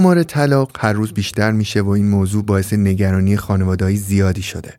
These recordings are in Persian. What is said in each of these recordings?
آمار طلاق هر روز بیشتر میشه و این موضوع باعث نگرانی خانوادهایی زیادی شده.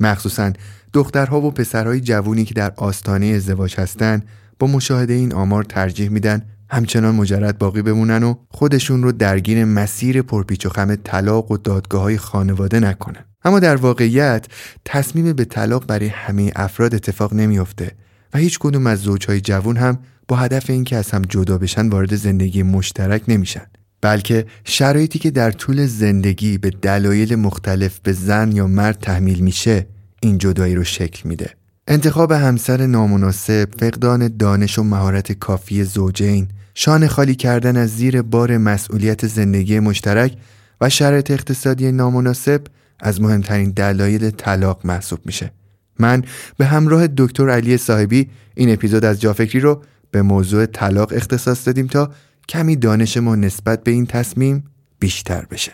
مخصوصا دخترها و پسرهای جوونی که در آستانه ازدواج هستن با مشاهده این آمار ترجیح میدن همچنان مجرد باقی بمونن و خودشون رو درگیر مسیر پرپیچ و خم طلاق و دادگاه های خانواده نکنن. اما در واقعیت تصمیم به طلاق برای همه افراد اتفاق نمیافته و هیچ کدوم از زوجهای جوون هم با هدف اینکه از هم جدا بشن وارد زندگی مشترک نمیشن. بلکه شرایطی که در طول زندگی به دلایل مختلف به زن یا مرد تحمیل میشه این جدایی رو شکل میده انتخاب همسر نامناسب، فقدان دانش و مهارت کافی زوجین، شان خالی کردن از زیر بار مسئولیت زندگی مشترک و شرایط اقتصادی نامناسب از مهمترین دلایل طلاق محسوب میشه. من به همراه دکتر علی صاحبی این اپیزود از جافکری رو به موضوع طلاق اختصاص دادیم تا کمی دانش ما نسبت به این تصمیم بیشتر بشه.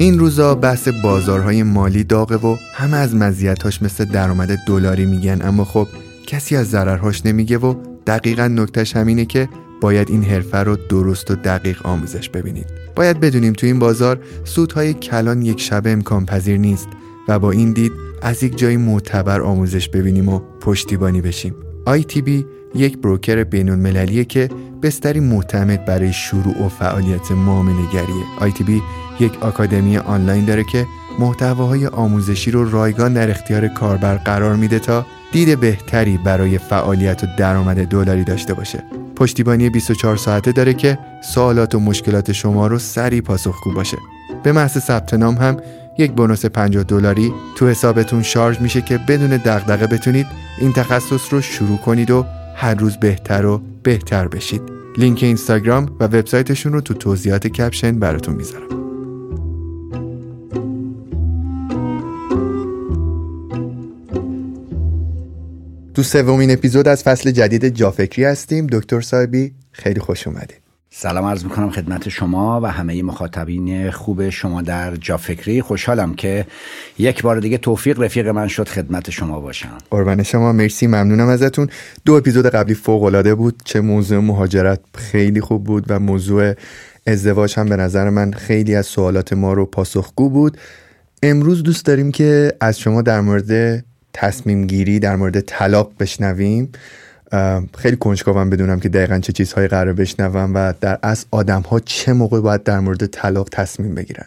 این روزا بحث بازارهای مالی داغه و همه از مزیتاش مثل درآمد دلاری میگن اما خب کسی از ضررهاش نمیگه و دقیقا نکتش همینه که باید این حرفه رو درست و دقیق آموزش ببینید. باید بدونیم تو این بازار سودهای کلان یک شب امکان پذیر نیست و با این دید از یک جای معتبر آموزش ببینیم و پشتیبانی بشیم. ITB یک بروکر بین المللیه که بستری معتمد برای شروع و فعالیت معامله‌گریه. ITB یک آکادمی آنلاین داره که محتواهای آموزشی رو رایگان در اختیار کاربر قرار میده تا دید بهتری برای فعالیت و درآمد دلاری داشته باشه. پشتیبانی 24 ساعته داره که سوالات و مشکلات شما رو سریع پاسخگو باشه. به محض ثبت نام هم یک بونوس 50 دلاری تو حسابتون شارژ میشه که بدون دغدغه بتونید این تخصص رو شروع کنید و هر روز بهتر و بهتر بشید. لینک اینستاگرام و وبسایتشون رو تو توضیحات کپشن براتون می‌ذارم. تو سومین اپیزود از فصل جدید جافکری هستیم. دکتر صاحبی خیلی خوش اومدید. سلام عرض می‌کنم خدمت شما و همه مخاطبین خوب شما در جافکری. خوشحالم که یک بار دیگه توفیق رفیق من شد خدمت شما باشم. قربان شما. مرسی ممنونم ازتون. دو اپیزود قبلی فوق العاده بود. چه موضوع مهاجرت خیلی خوب بود و موضوع ازدواج هم به نظر من خیلی از سوالات ما رو پاسخگو بود. امروز دوست داریم که از شما در مورد تصمیم گیری در مورد طلاق بشنویم. خیلی کنجکاوم بدونم که دقیقا چه چیزهایی قرار بشنوم و در اصل آدم ها چه موقع باید در مورد طلاق تصمیم بگیرن.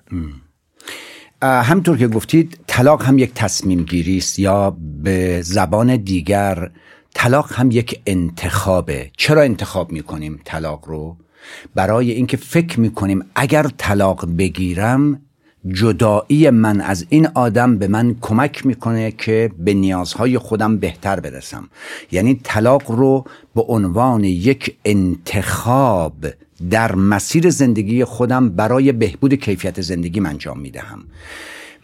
همطور که گفتید طلاق هم یک تصمیم گیری است یا به زبان دیگر طلاق هم یک انتخابه. چرا انتخاب می‌کنیم طلاق رو؟ برای اینکه فکر می‌کنیم اگر طلاق بگیرم جدایی من از این آدم به من کمک می‌کنه که به نیازهای خودم بهتر برسم. یعنی طلاق رو به عنوان یک انتخاب در مسیر زندگی خودم برای بهبود کیفیت زندگی انجام می‌دهم.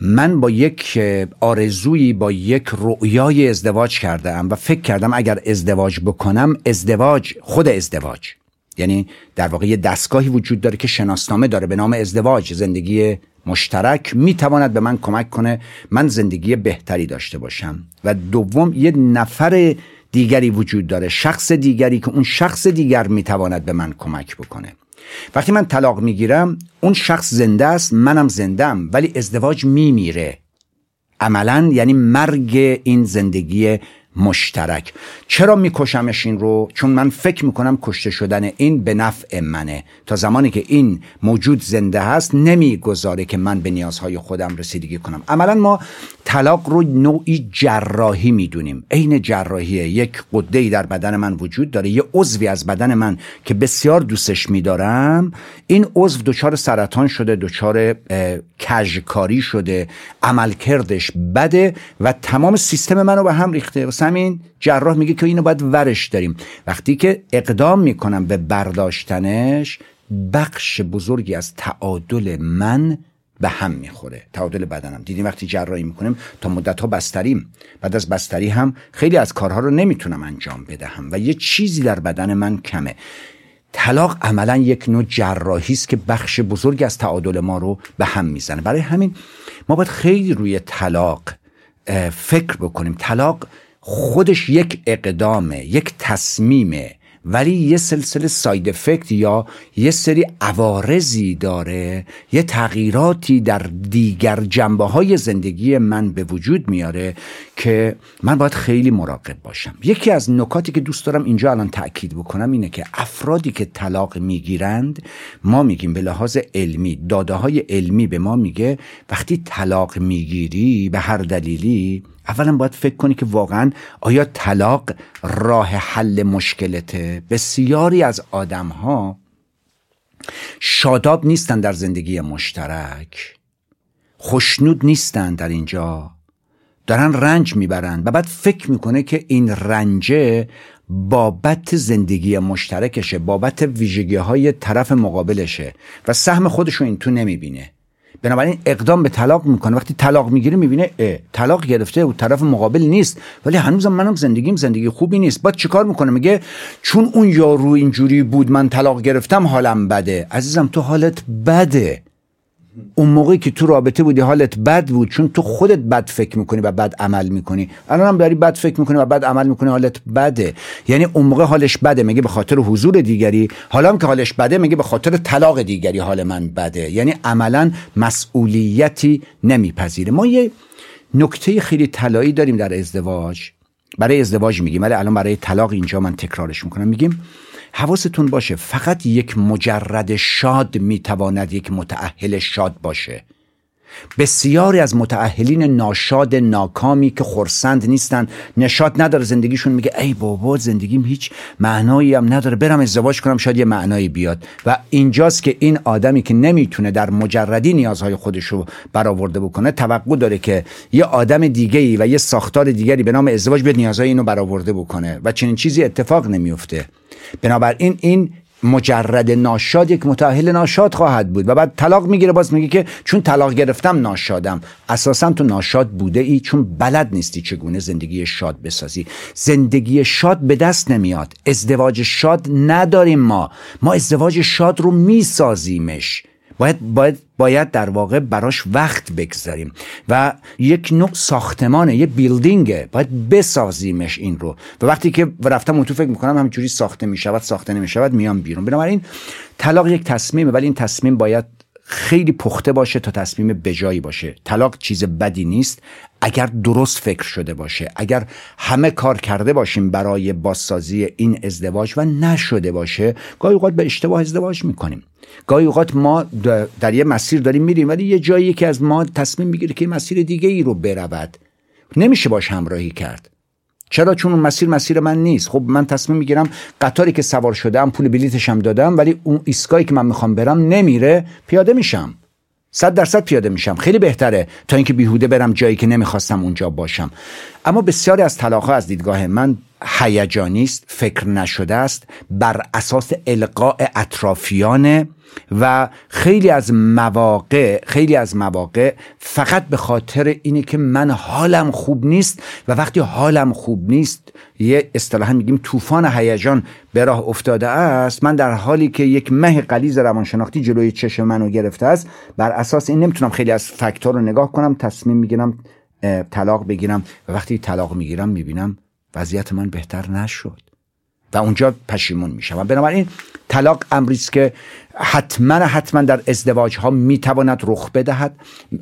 من با یک آرزویی با یک رؤیای ازدواج کردم و فکر کردم اگر ازدواج بکنم ازدواج خود ازدواج. یعنی در واقع یه دستگاهی وجود داره که شناسنامه داره به نام ازدواج زندگی مشترک می‌تواند به من کمک کنه من زندگی بهتری داشته باشم. و دوم یه نفر دیگری وجود داره شخص دیگری که اون شخص دیگر می‌تواند به من کمک بکنه. وقتی من طلاق می‌گیرم اون شخص زنده است منم زندم ولی ازدواج میمیره. عملا یعنی مرگ این زندگی مشترک. چرا میکشمش این رو؟ چون من فکر می‌کنم کشته شدن این به نفع منه. تا زمانی که این موجود زنده هست نمی‌گذاره که من به نیازهای خودم رسیدگی کنم. عملا ما طلاق رو نوعی جراحی می‌دونیم. عین جراحیه. یک قده در بدن من وجود داره. یه عضوی از بدن من که بسیار دوستش میدارم. این عضو دچار سرطان شده دچار کژکاری شده عملکردش بده و تمام سیستم منو به هم ریخته. همین جراح میگه که اینو باید ورش داریم. وقتی که اقدام می‌کنم به برداشتنش بخش بزرگی از تعادل من به هم می‌خوره. تعادل بدنم. دیدیم وقتی جراحی می‌کنیم تا مدت ها بستریم. بعد از بستری هم خیلی از کارها رو نمی‌تونم انجام بدهم و یه چیزی در بدن من کمه. طلاق عملا یک نوع جراحی است که بخش بزرگی از تعادل ما رو به هم می‌زنه. برای همین ما باید خیلی روی طلاق فکر بکنیم. طلاق خودش یک اقدامه یک تصمیمه ولی یه سلسله ساید افکت یا یه سری عوارضی داره یه تغییراتی در دیگر جنبه های زندگی من به وجود میاره که من باید خیلی مراقب باشم. یکی از نکاتی که دوست دارم اینجا الان تاکید بکنم اینه که افرادی که طلاق می‌گیرند ما میگیم به لحاظ علمی داده های علمی به ما میگه وقتی طلاق می‌گیری به هر دلیلی اولا باید فکر کنی که واقعا آیا طلاق راه حل مشکلته؟ بسیاری از آدم ها شاداب نیستن در زندگی مشترک. خوشنود نیستن در اینجا. دارن رنج می‌برن و بعد فکر می‌کنه که این رنجه بابت زندگی مشترکشه بابت ویژگی های طرف مقابلشه و سهم خودشو این تو نمی‌بینه. بنابراین اقدام به طلاق می‌کنه. وقتی طلاق می‌گیره می‌بینه طلاق گرفته و طرف مقابل نیست. ولی هنوزم منم زندگیم زندگی خوبی نیست. بعد چیکار می‌کنه؟ میگه چون اون یارو اینجوری بود من طلاق گرفتم حالم بده. عزیزم تو حالت بده. اون موقعی که تو رابطه بودی حالت بد بود چون تو خودت بد فکر می‌کنی و بد عمل می‌کنی. الان هم داری بد فکر می‌کنی و بد عمل می‌کنی حالت بده. یعنی اون موقع حالش بده میگه به خاطر حضور دیگری. حالا هم که حالش بده میگه به خاطر طلاق دیگری حال من بده. یعنی عملا مسئولیتی نمیپذیره. ما یه نکته خیلی طلایی داریم در ازدواج. برای ازدواج میگیم ولی الان برای طلاق اینجا من تکرارش می‌کنم. میگیم حواستون باشه فقط یک مجرد شاد می‌تواند یک متعهل شاد باشه. بسیاری از متعهلین ناشاد ناکامی که خورسند نیستن نشاد نداره زندگیشون میگه ای بابا زندگیم هیچ معنایی هم نداره برم ازدواج کنم شاید یه معنایی بیاد. و اینجاست که این آدمی که نمی‌تونه در مجردی نیازهای خودش رو برآورده بکنه توقع داره که یه آدم دیگه ای و یه ساختار دیگری به نام ازدواج به نیازهای اینو برآورده بکنه و چنین چیزی اتفاق نمیفته. بنابراین این مجرد ناشاد یک متأهل ناشاد خواهد بود. و بعد طلاق می‌گیره باز میگه که چون طلاق گرفتم ناشادم. اساسا تو ناشاد بوده ای چون بلد نیستی چگونه زندگی شاد بسازی. زندگی شاد به دست نمیاد. ازدواج شاد نداریم ما. ما ازدواج شاد رو میسازیمش. باید, باید, باید در واقع براش وقت بگذاریم. و یک نوع ساختمانه یه بیلدینگه. باید بسازیمش این رو. و وقتی که رفتم اون تو فکر می‌کنم همینجوری ساخته می‌شود ساخته نمی‌شود میام بیرون. بنابراین طلاق یک تصمیمه ولی این تصمیم باید خیلی پخته باشه تا تصمیم بجایی باشه. طلاق چیز بدی نیست. اگر درست فکر شده باشه اگر همه کار کرده باشیم برای بازسازی این ازدواج و نشده باشه گاهی اوقات به اشتباه ازدواج می‌کنیم. گاهی اوقات ما در یه مسیر داریم میریم ولی یه جایی که از ما تصمیم می‌گیره که مسیر دیگه ای رو برود. نمیشه باش همراهی کرد. چرا؟ چون اون مسیر مسیر من نیست. خب من تصمیم می‌گیرم قطاری که سوار شدم پول بلیتش هم دادم ولی اون ایستگاهی که من می‌خوام برم نمیره پیاده میشم. صد درصد پیاده میشم. خیلی بهتره تا اینکه بیهوده برم جایی که نمی‌خواستم اونجا باشم. اما بسیاری از طلاقها از دیدگاه من هیجانی است فکر نشده است بر اساس القاء اطرافیانه و خیلی از مواقع خیلی از مواقع فقط به خاطر اینه که من حالم خوب نیست و وقتی حالم خوب نیست یه اصطلاحا میگیم طوفان هیجان به راه افتاده است من در حالی که یک مه قلیز روانشناختی جلوی چشم منو گرفته است بر اساس این نمی‌تونم خیلی از فکتور رو نگاه کنم تصمیم می‌گیرم طلاق بگیرم و وقتی طلاق می‌گیرم می‌بینم وضعیت من بهتر نشد و اونجا پشیمون میشم. و بنابراین طلاق امری است که حتما حتما در ازدواج ها می‌تواند رخ بدهد.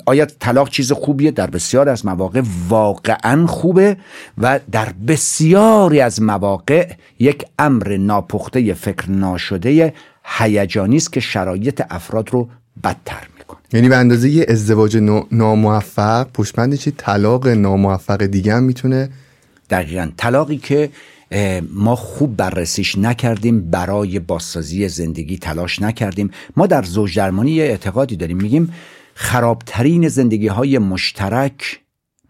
آیا طلاق چیز خوبیه در بسیار از مواقع واقعا خوبه و در بسیاری از مواقع یک امر ناپخته فکر ناشده هیجانی است که شرایط افراد رو بدتر می‌کنه یعنی به اندازه یه ازدواج ناموفق پشتبند چی؟ طلاق ناموفق دیگه هم می‌تونه دقیقا. طلاقی که ما خوب بررسیش نکردیم برای بازسازی زندگی تلاش نکردیم. ما در زوج درمانی یه اعتقادی داریم. میگیم خرابترین زندگی های مشترک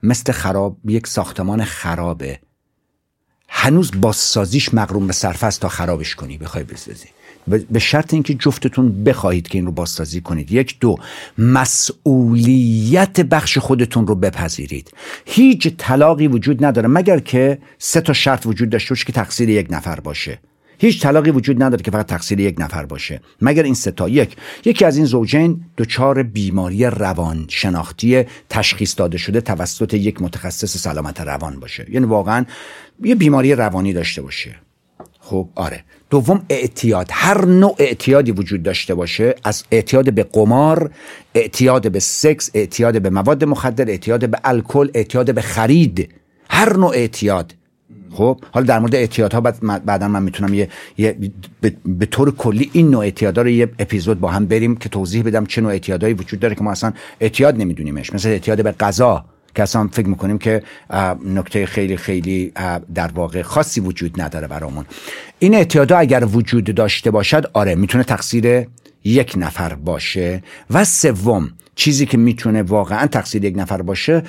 مثل خراب یک ساختمان خرابه. هنوز بازسازیش مقروم به صرف است تا خرابش کنی بخوای بسازی. به شرط اینکه جفتتون بخواهید که این رو بازسازی کنید. یک دو مسئولیت بخش خودتون رو بپذیرید. هیچ طلاقی وجود نداره مگر که سه تا شرط وجود داشته باشه که تقصیر یک نفر باشه. هیچ طلاقی وجود نداره که فقط تقصیر یک نفر باشه. مگر این ستا یک یکی از این زوجین دچار بیماری روان شناختی تشخیص داده شده توسط یک متخصص سلامت روان باشه. یعنی واقعا یه بیماری روانی داشته باشه. خب آره. دوم اعتیاد. هر نوع اعتیادی وجود داشته باشه از اعتیاد به قمار اعتیاد به سکس اعتیاد به مواد مخدر اعتیاد به الکل اعتیاد به خرید. هر نوع اعتیاد. خب حالا در مورد اعتیادها بعد بعدا من می‌تونم یه, یه به طور کلی این نوع اعتیادا رو یه اپیزود با هم بریم که توضیح بدم چه نوع اعتیادهایی وجود داره که ما اصلا اعتیاد نمیدونیمش. مثل اعتیاد به غذا. که اصلا فکر می‌کنیم که نکته خیلی خیلی در واقع خاصی وجود نداره برامون. این اعتیادها اگر وجود داشته باشد آره می‌تونه تقصیر یک نفر باشه. و سوم چیزی که می‌تونه واقعا تقصیر یک نفر باشه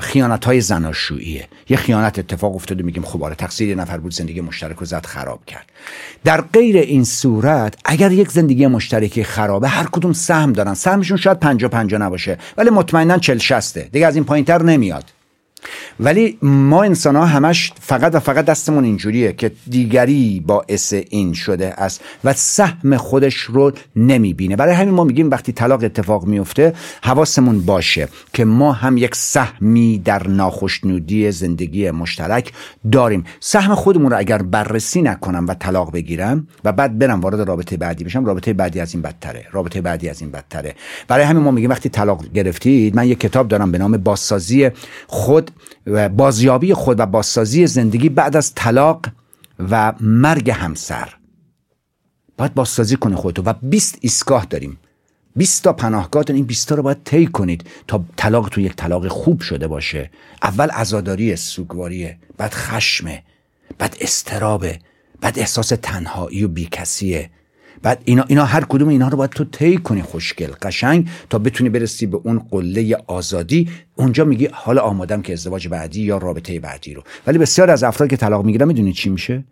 خیانت های زناشوییه. یه خیانت اتفاق افتاده میگیم خب آره تقصیر یک نفر بود زندگی مشترک رو زد خراب کرد. در غیر این صورت اگر یک زندگی مشترکی خرابه هر کدوم سهم دارن. سهمشون شاید پنجا پنجا نباشه ولی مطمئنا چل شسته دیگه از این پایین تر نمیاد. ولی ما انسان ها همش فقط و فقط دستمون اینجوریه که دیگری باعث این شده است و سهم خودش رو نمی‌بینه. برای همین ما میگیم وقتی طلاق اتفاق میفته حواسمون باشه که ما هم یک سهمی در ناخشنودی زندگی مشترک داریم. سهم خودمون رو اگر بررسی نکنم و طلاق بگیرم و بعد برم وارد رابطه بعدی بشم رابطه بعدی از این بدتره. رابطه بعدی از این بدتره. برای همین ما میگیم وقتی طلاق گرفتید من یک کتاب دارم به نام بازسازی خود بازیابی خود و بازسازی زندگی بعد از طلاق و مرگ همسر. باید بازسازی کنه خودتو و 20 ایستگاه داریم. 20 تا پناهگاه این 20 تا رو باید طی کنید تا طلاق تو یک طلاق خوب شده باشه. اول عزاداری سوگواریه بعد خشمه بعد استرابه بعد احساس تنهایی و بیکسیه. بعد اینا اینا هر کدوم اینا رو باید تو طی کنی خوشگل قشنگ تا بتونی برسی به اون قله آزادی. اونجا میگی حالا آمادم که ازدواج بعدی یا رابطه بعدی رو. ولی بسیار از افراد که طلاق می‌گیرن می‌دونی چی میشه؟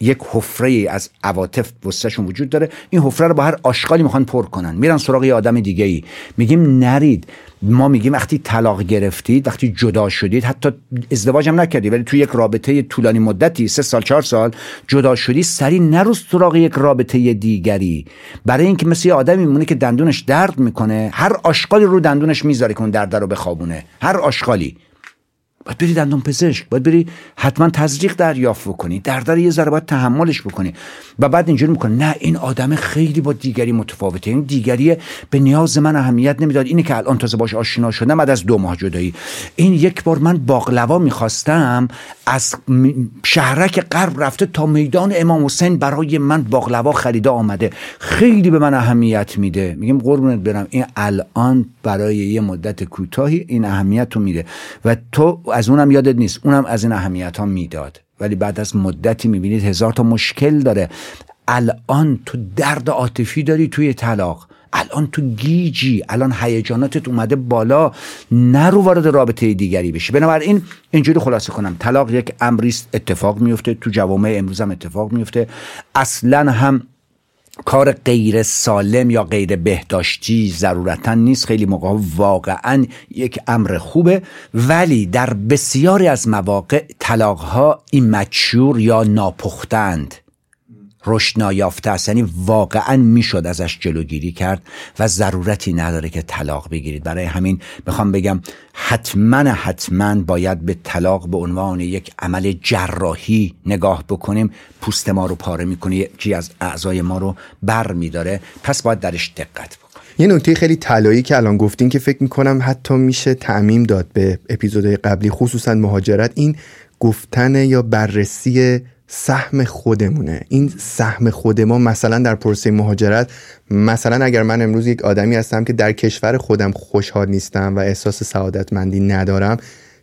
یک حفره از عواطف وسطشون وجود داره. این حفره رو با هر آشغالی می‌خوان پر کنن. میرن سراغ یه آدم دیگه ای میگیم نرید. ما میگیم وقتی طلاق گرفتید وقتی جدا شدید حتی ازدواج هم نکردید ولی توی یک رابطه طولانی مدتی سه سال چهار سال جدا شدی سری نروز سراغ یک رابطه دیگری. برای اینکه مثل یه آدمی میمونه که دندونش درد می‌کنه هر آشغالی رو دندونش می‌ذاره که اون درد رو بخوابونه. هر آشغالی. باید بری دندون پزشک باید بری حتما تزریق دریافت بکنی در یه ذره باید تحملش بکنی و بعد اینجوری می‌کنه نه این آدم خیلی با دیگری متفاوته. این دیگری به نیاز من اهمیت نمی‌داد. اینه که الان تازه باش آشنا شدم بعد از دو ماه جدایی. این یک بار من باقلوا می‌خواستم از شهرک غرب رفته تا میدان امام حسین برای من باقلوا خریده آمده. خیلی به من اهمیت میده. میگم قربونت برم. این الان برای یه مدت کوتاهی این اهمیت رو میده. و تو از اونم یادت نیست. اونم از این اهمیت ها می‌داد. ولی بعد از مدتی می‌بینید هزار تا مشکل داره. الان تو درد عاطفی داری توی طلاق. الان تو گیجی الان هیجاناتت اومده بالا نرو وارد رابطه دیگری بشی. بنابراین اینجوری خلاصه کنم طلاق یک امریست اتفاق میفته تو جوامع امروز هم اتفاق میفته. اصلا هم کار غیر سالم یا غیر بهداشتی ضرورتا نیست خیلی موقع واقعا یک امر خوبه. ولی در بسیاری از مواقع طلاق ها این مچور یا ناپختند. رشد نایافته است. یعنی واقعا می‌شد ازش جلوگیری کرد و ضرورتی نداره که طلاق بگیرید. برای همین می‌خوام بگم حتما حتما باید به طلاق به عنوان یک عمل جراحی نگاه بکنیم. پوست ما رو پاره می‌کنه یکی از اعضای ما رو بر میداره. پس باید درش دقت بکنیم. یه نکته خیلی طلایی که الان گفتین که فکر می‌کنم حتی میشه تعمیم داد به اپیزودهای قبلی خصوصا مهاجرت این گفتن یا بررسی سهم خودمونه. این سهم خود ما مثلا در پروسه مهاجرت مثلا اگر من امروز یک آدمی هستم که در کشور خودم خوشحال نیستم و احساس سعادتمندی ندارم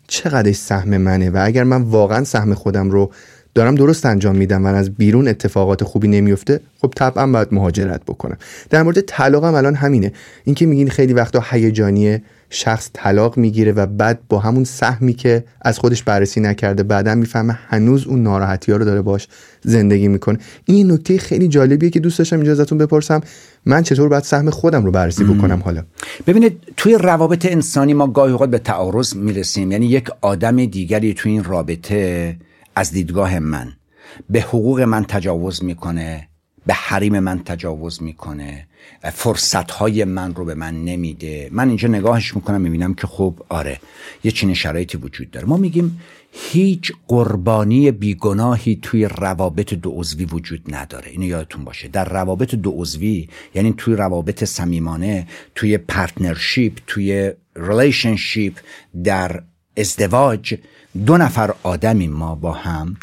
چقدرش سهم منه؟ و اگر من واقعا سهم خودم رو دارم درست انجام میدم و از بیرون اتفاقات خوبی نمیفته خب طبعا باید مهاجرت بکنم. در مورد طلاقم الان همینه. اینکه میگین خیلی وقتا هیجانیه. شخص طلاق می‌گیره و بعد با همون سهمی که از خودش بررسی نکرده بعدا می‌فهمه هنوز اون ناراحتی ها رو داره باش زندگی می‌کنه. این نکته خیلی جالبیه که دوست داشتم اجازهتون بپرسم. من چطور باید سهم خودم رو بررسی بکنم حالا؟ ببینید توی روابط انسانی ما گاهی اوقات به تعارض می‌رسیم. یعنی یک آدم دیگری توی این رابطه از دیدگاه من به حقوق من تجاوز می‌کنه به حریم من تجاوز می‌کنه. فرصت های من رو به من نمیده. من اینجا نگاهش می‌کنم می‌بینم که خب آره یه چنین شرایطی وجود داره. ما میگیم هیچ قربانی بیگناهی توی روابط دو عضوی وجود نداره. اینو یادتون باشه. در روابط دو عضوی یعنی توی روابط صمیمانه توی partnership توی relationship در ازدواج دو نفر آدمی ما با هم.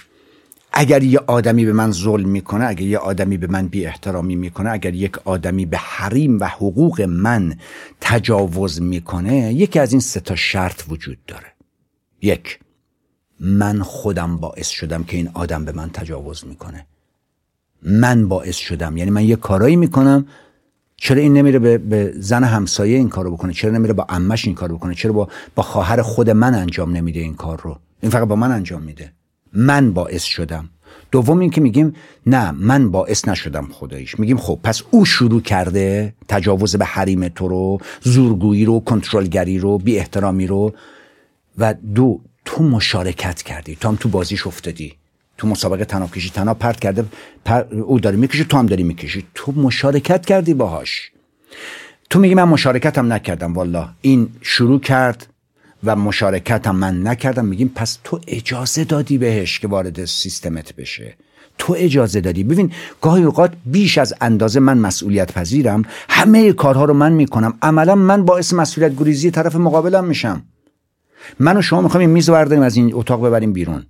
اگر یه آدمی به من ظلم می‌کنه اگر یه آدمی به من بی احترامی می‌کنه اگر یک آدمی به حریم و حقوق من تجاوز می‌کنه یکی از این سه تا شرط وجود داره. یک من خودم باعث شدم که این آدم به من تجاوز می‌کنه. من باعث شدم. یعنی من یه کارایی می‌کنم چرا این نمیره به, به زن همسایه این کارو بکنه؟ چرا نمیره با امش این کارو بکنه؟ چرا با با خواهر خود من انجام نمیده این کار رو؟ این فقط با من انجام میده. من باعث شدم. دوم این که میگیم نه من باعث نشدم خداییش. میگیم خب پس او شروع کرده تجاوز به حریم تو رو زورگویی رو کنترلگری رو بی احترامی رو. و دو تو مشارکت کردی. تو هم تو بازیش افتادی. تو مسابقه تناب کشی تناب پرت کرده پر... او داری می‌کشی تو هم داری می‌کشی. تو مشارکت کردی باهاش. تو میگی من مشارکتم نکردم والا این شروع کرد و مشارکت هم من نکردم. میگیم پس تو اجازه دادی بهش که وارد سیستمت بشه. تو اجازه دادی. ببین گاهی اوقات بیش از اندازه من مسئولیت پذیرم. همه کارها رو من می‌کنم. عملا من باعث مسئولیت گریزی طرف مقابلم میشم. من و شما می‌خوایم این میز برداریم از این اتاق ببریم بیرون.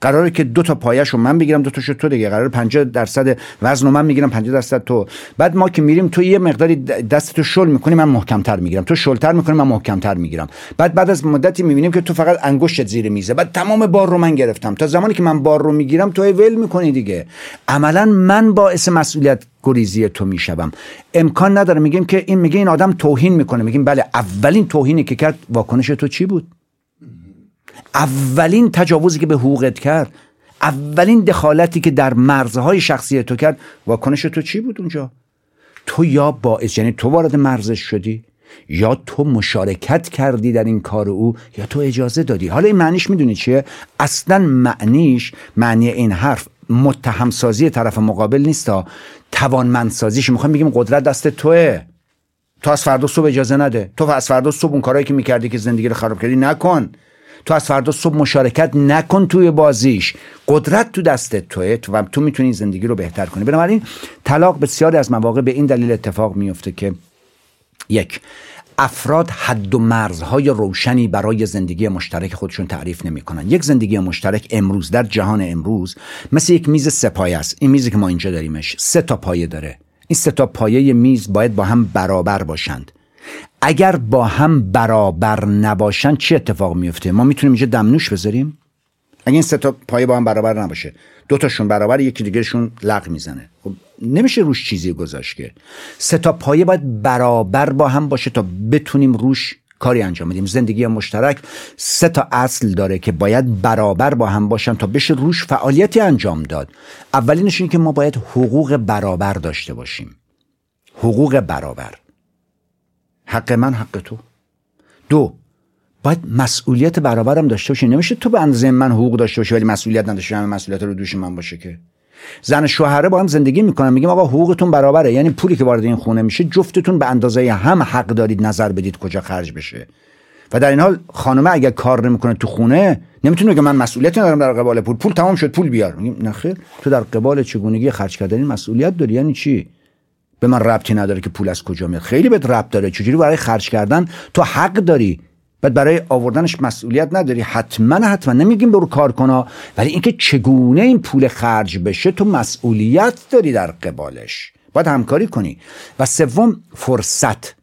قراره که دو تا پایش رو من بگیرم دو تاشو تو دیگه. قرار 50 درصد وزن من می‌گیرم 50 درصد تو. بعد ما که میریم تو یه مقداری دستتو شل می‌کنی من محکمتر می‌گیرم. تو شلتر می‌کنی من محکمتر می‌گیرم. بعد بعد از مدتی می‌بینیم که تو فقط انگشتت زیر میزه. بعد تمام بار رو من گرفتم. تا زمانی که من بار رو می‌گیرم تو ول می‌کنی دیگه. عملا من باعث مسئولیت گریزی تو می‌شوم. امکان نداره. میگیم که این میگه این آدم توهین می‌کنه. میگیم بله اولین توهینی که کرد واکنش تو چی بود؟ اولین تجاوزی که به حقوقت کرد اولین دخالتی که در مرزهای شخصی تو کرد واکنش تو چی بود اونجا؟ تو یا باعث یعنی تو وارد مرزش شدی یا تو مشارکت کردی در این کار او یا تو اجازه دادی. حالا این معنیش می‌دونی چیه؟ اصلا معنیش معنی این حرف متهمسازی طرف مقابل نیست توانمندسازیش. می‌خوایم بگیم قدرت دست توه. تو از فردا صبح اجازه نده. تو از فردا صبح اون کارهایی که می‌کردی که زندگی رو خراب کردی نکن. تو از فردا صبح مشارکت نکن توی بازیش. قدرت تو دستت توه. تو و تو می‌تونی زندگی رو بهتر کنی. بنابراین طلاق بسیاری از مواقع به این دلیل اتفاق میفته که یک افراد حد و مرزهای روشنی برای زندگی مشترک خودشون تعریف نمی‌کنن. یک زندگی مشترک امروز در جهان امروز مثل یک میز سپایه است. این میزی که ما اینجا داریمش سه تا پایه داره. این سه تا پایه میز باید با هم برابر باشند. اگر با هم برابر نباشن چه اتفاق میفته؟ ما می‌تونیم اینجا دمنوش بذاریم؟ اگه این سه تا پایه با هم برابر نباشه دو تاشون برابر یکی دیگهشون لغ می‌زنه. خب نمیشه روش چیزی گذاشت که. سه تا پایه باید برابر با هم باشه تا بتونیم روش کاری انجام بدیم. زندگی مشترک. سه تا اصل داره که باید برابر با هم باشن تا بشه روش فعالیتی انجام داد. اولینش اینه که ما باید حقوق برابر داشته باشیم. حقوق برابر. حق من حق تو. دو باید مسئولیت برابرم داشته باشی. نمیشه تو به اندازه من حقوق داشته باشی ولی مسئولیت نداشته همه مسئولیت رو دوش من باشه که. زن شوهره با هم زندگی می‌کنن. میگیم آقا حقوقتون برابره. یعنی پولی که وارد این خونه میشه جفتتون به اندازه هم حق دارید نظر بدید کجا خرج بشه. و در این حال خانمه اگر کار نمی‌کنه تو خونه نمی‌تونه که من مسئولیت ندارم در قبال پول. پول تمام شد پول بیار. میگیم نخیر تو در قبال چگونگی خرج کردن مسئولیت داری؟ یعنی چی؟ به من ربطی نداره که پول از کجا میاد. خیلی بهت ربط داره. چجوری برای خرج کردن تو حق داری؟ بعد برای آوردنش مسئولیت نداری. حتما حتما. نمیگیم برو کار کنا ولی اینکه چگونه این پول خرج بشه تو مسئولیت داری در قبالش. باید همکاری کنی. و سوم فرصت.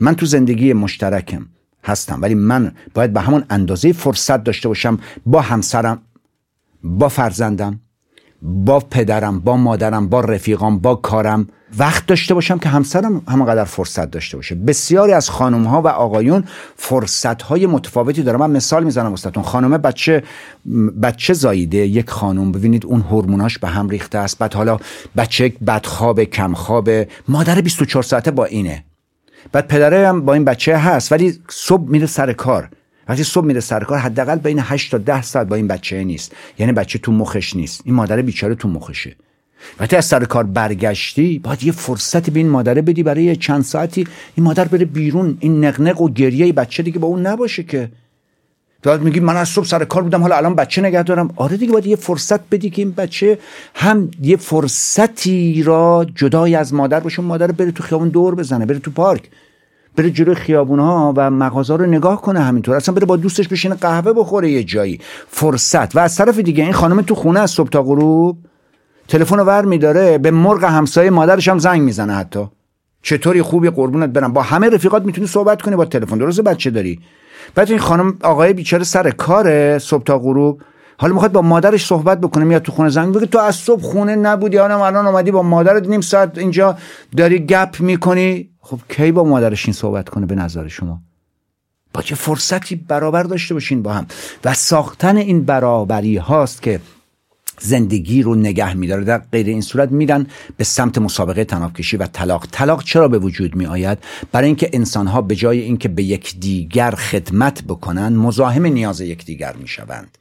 من تو زندگی مشترکم. هستم. ولی من باید به همون اندازه فرصت داشته باشم. با همسرم با فرزندم با پدرم با مادرم با رفیقام با کارم. وقت داشته باشم که همسرم همانقدر فرصت داشته باشه. بسیاری از خانم ها و آقایون فرصت های متفاوتی دارم من مثال می‌زنم واسهتون خانم بچه بچه زاییده. یک خانم ببینید اون هورموناش به هم ریخته است. بعد حالا بچه بدخواب کم خواب مادر 24 ساعته با اینه. بعد پدره هم با این بچه هست. ولی صبح میره سر کار. وقتی صبح میره سر کار حداقل بین 8 تا 10 ساعت با این بچه نیست. یعنی بچه تو مخش نیست. این مادر بیچاره تو مخشه. وقتی از سر کار برگشتی باید یه فرصتی به این مادره بدی برای چند ساعتی این مادر بره بیرون این نقنق و گریه بچه دیگه با اون نباشه که. تو میگی من از صبح سر کار بودم حالا الان بچه نگه دارم. آره دیگه باید یه فرصت بدی که این بچه هم یه فرصتی را جدای از مادر باشه مادر بره تو خیابون دور بزنه بره تو پارک بره جلو خیابون ها و مغازه رو نگاه کنه همینطور. اصلا بره با دوستش بشینه قهوه بخوره یه جایی. فرصت. و از طرف دیگه این خانم تو خونه از صبح تا غروب. تلفن ور میداره به مرغ همسایه مادرش هم زنگ می‌زنه حتی. چطوری خوبی قربونت برم؟ با همه رفیقات می‌تونی صحبت کنی با تلفن. درست بچه داری. بعد این خانم آقای بیچاره سر کاره صبح تا غروب. حالا می‌خواد با مادرش صحبت بکنه میاد تو خونه زنگ بگه تو از صبح خونه نبودی الان الان اومدی با مادرت نیم ساعت اینجا داری گپ می‌کنی. خب کی با مادرش این صحبت کنه به نظر شما؟ با چه فرصتی برابر داشته باشین با هم؟ و ساختن این برابری هاست که زندگی رو نگه میداره. در غیر این صورت میرن به سمت مسابقه تناب کشی و طلاق. طلاق چرا به وجود می آید برای اینکه انسان ها به جای اینکه به یکدیگر خدمت بکنن مزاحم نیاز یکدیگر می‌شوند.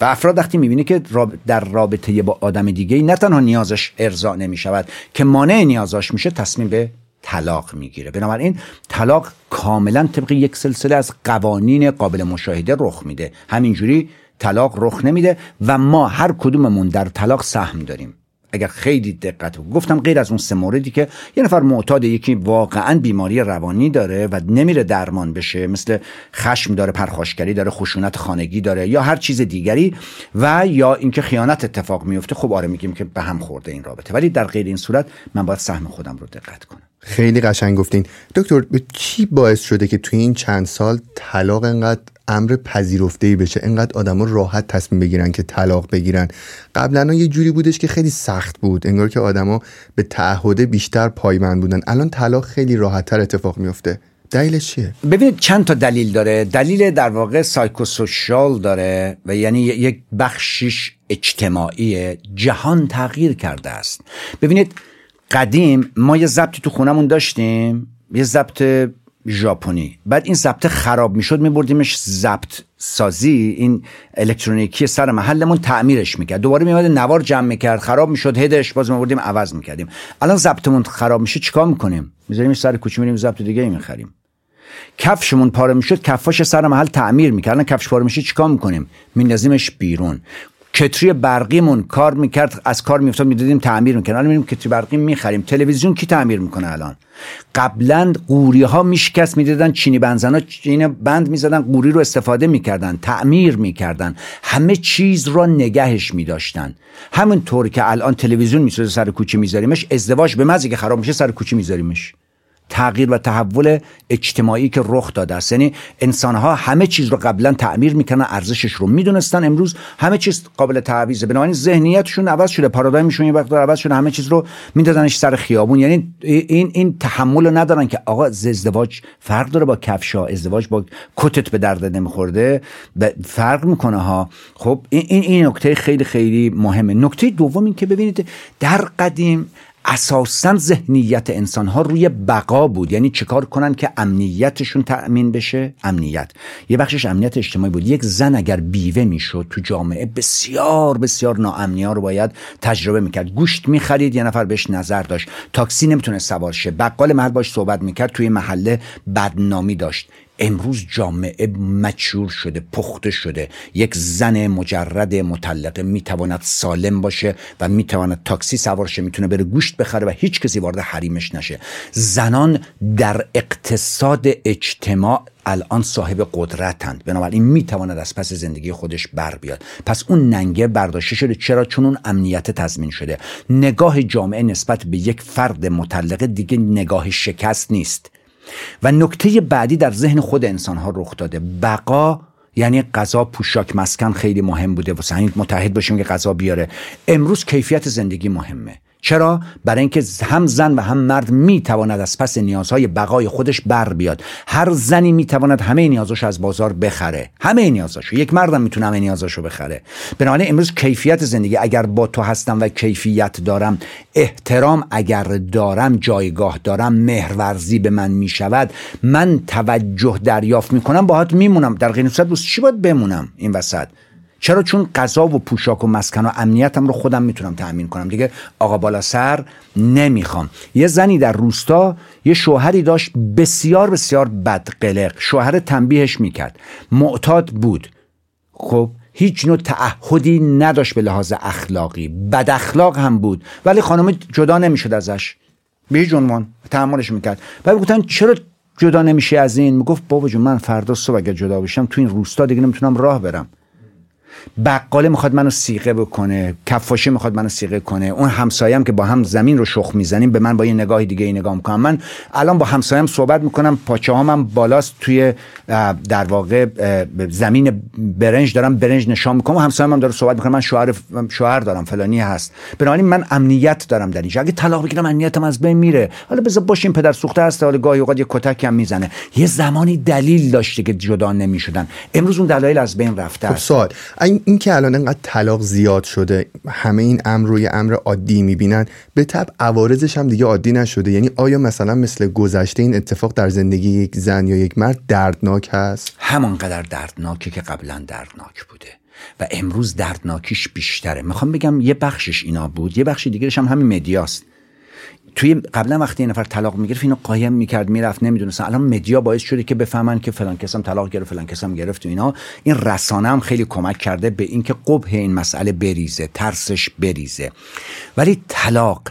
و افراد وقتی می‌بینه که در رابطه با آدم دیگه نه تنها نیازش ارضا نمی شود که مانع نیازاش میشه تصمیم به طلاق می‌گیره. بنابراین طلاق کاملا طبق یک سلسله از قوانین قابل مشاهده رخ میده. همینجوری طلاق رخ نمیده و ما هر کدوممون در طلاق سهم داریم. اگر خیلی دقت گفتم غیر از اون سه موردی که یه نفر معتاد یکی واقعا بیماری روانی داره و نمیره درمان بشه مثل خشم داره پرخاشگری داره خشونت خانگی داره یا هر چیز دیگری و یا اینکه خیانت اتفاق میفته خب آره میگیم که به هم خورده این رابطه. ولی در غیر این صورت من باید سهم خودم رو دقت کنم. خیلی قشنگ گفتین. دکتر چی باعث شده که توی این چند سال طلاق انقدر امر پذیرفته ای بشه؟ انقدر آدما راحت تصمیم بگیرن که طلاق بگیرن. قبلا یه جوری بودش که خیلی سخت بود. انگار که آدما به تعهد بیشتر پایبند بودن. الان طلاق خیلی راحتتر اتفاق میفته دلیلش چیه؟ ببینید چند تا دلیل داره. دلیل در واقع سایکوسوشال داره و یعنی یک بخشش اجتماعی جهان تغییر کرده است. ببینید قدیم ما یه ضبطی تو خونمون داشتیم یه ضبط ژاپنی. بعد این ضبط خراب می‌شد میبردیمش ضبط سازی. این الکترونیکی سر محلمون تعمیرش می‌کرد. دوباره میومد نوار جمع می‌کرد خراب می‌شد هدش باز میبردیم عوض می‌کردیم. الان ضبطمون خراب میشه چیکار می‌کنیم؟ می‌ذاریم سر کوچه میریم ضبط دیگه می‌خریم. کفشمون پاره می‌شد کفاش سر محل تعمیر می‌کردن کفش پاره میشه چیکار می‌کنیم؟ میندازیمش بیرون. کتری برقیمون کار می‌کرد از کار میافتاد می‌دادیم تعمیر می‌کنیم الان میریم کتری برقی می‌خریم. تلویزیون کی تعمیر می‌کنه الان؟ قبلا قوری ها میشکست می‌دادن چینی بنزنا چینی بند می‌زدن قوری رو استفاده می‌کردن تعمیر می‌کردن. همه چیز را نگهش میداشتن. همون که الان تلویزیون می‌سازه سر کوچه میذاریمش ازدواج به مزی که خراب میشه سر کوچه میذاریمش. تغییر و تحول اجتماعی که رخ داده است. یعنی انسان ها همه چیز رو قبلا تعمیر می‌کنن ارزشش رو می‌دونستن امروز. همه چیز قابل تعویضه. بنابراین ذهنیتشون عوض شده پارادایمشون یه وقت عوض شده همه چیز رو میدادنش سر خیابون. یعنی این این تحمل رو ندارن که آقا ازدواج فرق داره با کفشا ازدواج با کتت به درد نمیخورده. فرق می‌کنه ها. خب این این نکته خیلی خیلی مهمه. نکته دوم این که ببینید در قدیم اساسا ذهنیت انسان ها روی بقا بود. یعنی چیکار کنن که امنیتشون تأمین بشه؟ امنیت. یه بخشش امنیت اجتماعی بود. یک زن اگر بیوه می‌شد تو جامعه بسیار بسیار ناامنی ها رو باید تجربه می‌کرد. گوشت می‌خرید یه نفر بهش نظر داشت. تاکسی نمی‌تونه سوار شه. بقال محل باش صحبت می‌کرد توی محله بدنامی داشت. امروز جامعه مچور شده پخته شده. یک زن مجرد مطلقه می‌تواند سالم باشه و می‌تواند تاکسی سوار شه می‌تونه بره گوشت بخره و هیچ کسی وارد حریمش نشه. زنان در اقتصاد اجتماع الان صاحب قدرتند. بنابراین می‌تواند از پس زندگی خودش بر بیاد. پس اون ننگه برداشته شده. چرا؟ چون اون امنیت تضمین شده. نگاه جامعه نسبت به یک فرد مطلقه دیگه نگاه شکست نیست. و نکته بعدی در ذهن خود انسان ها رخ داده. بقا یعنی غذا پوشاک مسکن خیلی مهم بوده. واسه همین متحد باشیم که غذا بیاره. امروز کیفیت زندگی مهمه. چرا؟ برای اینکه هم زن و هم مرد می‌تواند از پس نیازهای بقای خودش بر بیاد. هر زنی می‌تواند همه نیازاشو از بازار بخره. همه نیازاشو. یک مردم می‌تونه همه نیازاشو بخره. بنابراین امروز کیفیت زندگی اگر با تو هستم و کیفیت دارم احترام اگر دارم جایگاه دارم مهرورزی به من می‌شود من توجه دریافت می‌کنم باهات میمونم. در غیر صورت چی باید بمونم؟ این وسط. چرا؟ چون غذا و پوشاک و مسکن و امنیتم رو خودم می‌تونم تأمین کنم. دیگه آقا بالا سر نمی‌خوام. یه زنی در روستا یه شوهری داشت بسیار بسیار بدقلق شوهر تنبیهش می‌کرد. معتاد بود. خب هیچ نوع تعهدی نداشت به لحاظ اخلاقی. بد اخلاق هم بود. ولی خانم جدا نمی‌شد ازش. به هیچ عنوان تحملش می‌کرد. و گفتن چرا جدا نمیشه از این؟ می‌گفت بابا جون من فردا صبح اگر جدا بشم تو این روستا دیگه نمی‌تونم راه برم. بقاله می‌خواد منو سیغه بکنه کفاشی می‌خواد منو سیغه کنه اون همسایم که با هم زمین رو شخ می‌زنیم به من با یه نگاه دیگه ای نگاه می‌کنم من الان با همسایم صحبت می‌کنم پاچه هم بالاست توی در واقع زمین برنج دارم برنج نشان می‌کنم و همسایم هم داره صحبت می‌کنم من شوهر شوهر دارم فلانی هست. بنابراین من امنیت دارم در اینجا. اگه طلاق بگیرم امنیتم از بین میره. حالا بذار باشیم پدر سوخته هست حالا گاهی اوقات یه کتک هم می‌زنه. یه زمانی دلیل داشته که جدا نمی‌شدن. امروز اون دلایل از بین رفته خب سوال. این, که الان انقدر طلاق زیاد شده همه این امر روی امر عادی می‌بینن به تب عوارضش هم دیگه عادی نشده. یعنی آیا مثلا مثل گذشته این اتفاق در زندگی یک زن یا یک مرد دردناک هست؟ همانقدر دردناکه که قبلا دردناک بوده. و امروز دردناکیش بیشتره. می‌خوام بگم یه بخشش اینا بود یه بخش دیگرش هم همین مدیاست. توی قبلا وقتی یه نفر طلاق می‌گرفت اینو قایم می‌کرد می‌رفت نمی‌دونست. الان مدیا باعث شده که بفهمن که فلان کسم طلاق گرفت فلان کسم گرفت و اینا. این رسانه هم خیلی کمک کرده به اینکه قبه این مسئله بریزه ترسش بریزه. ولی طلاق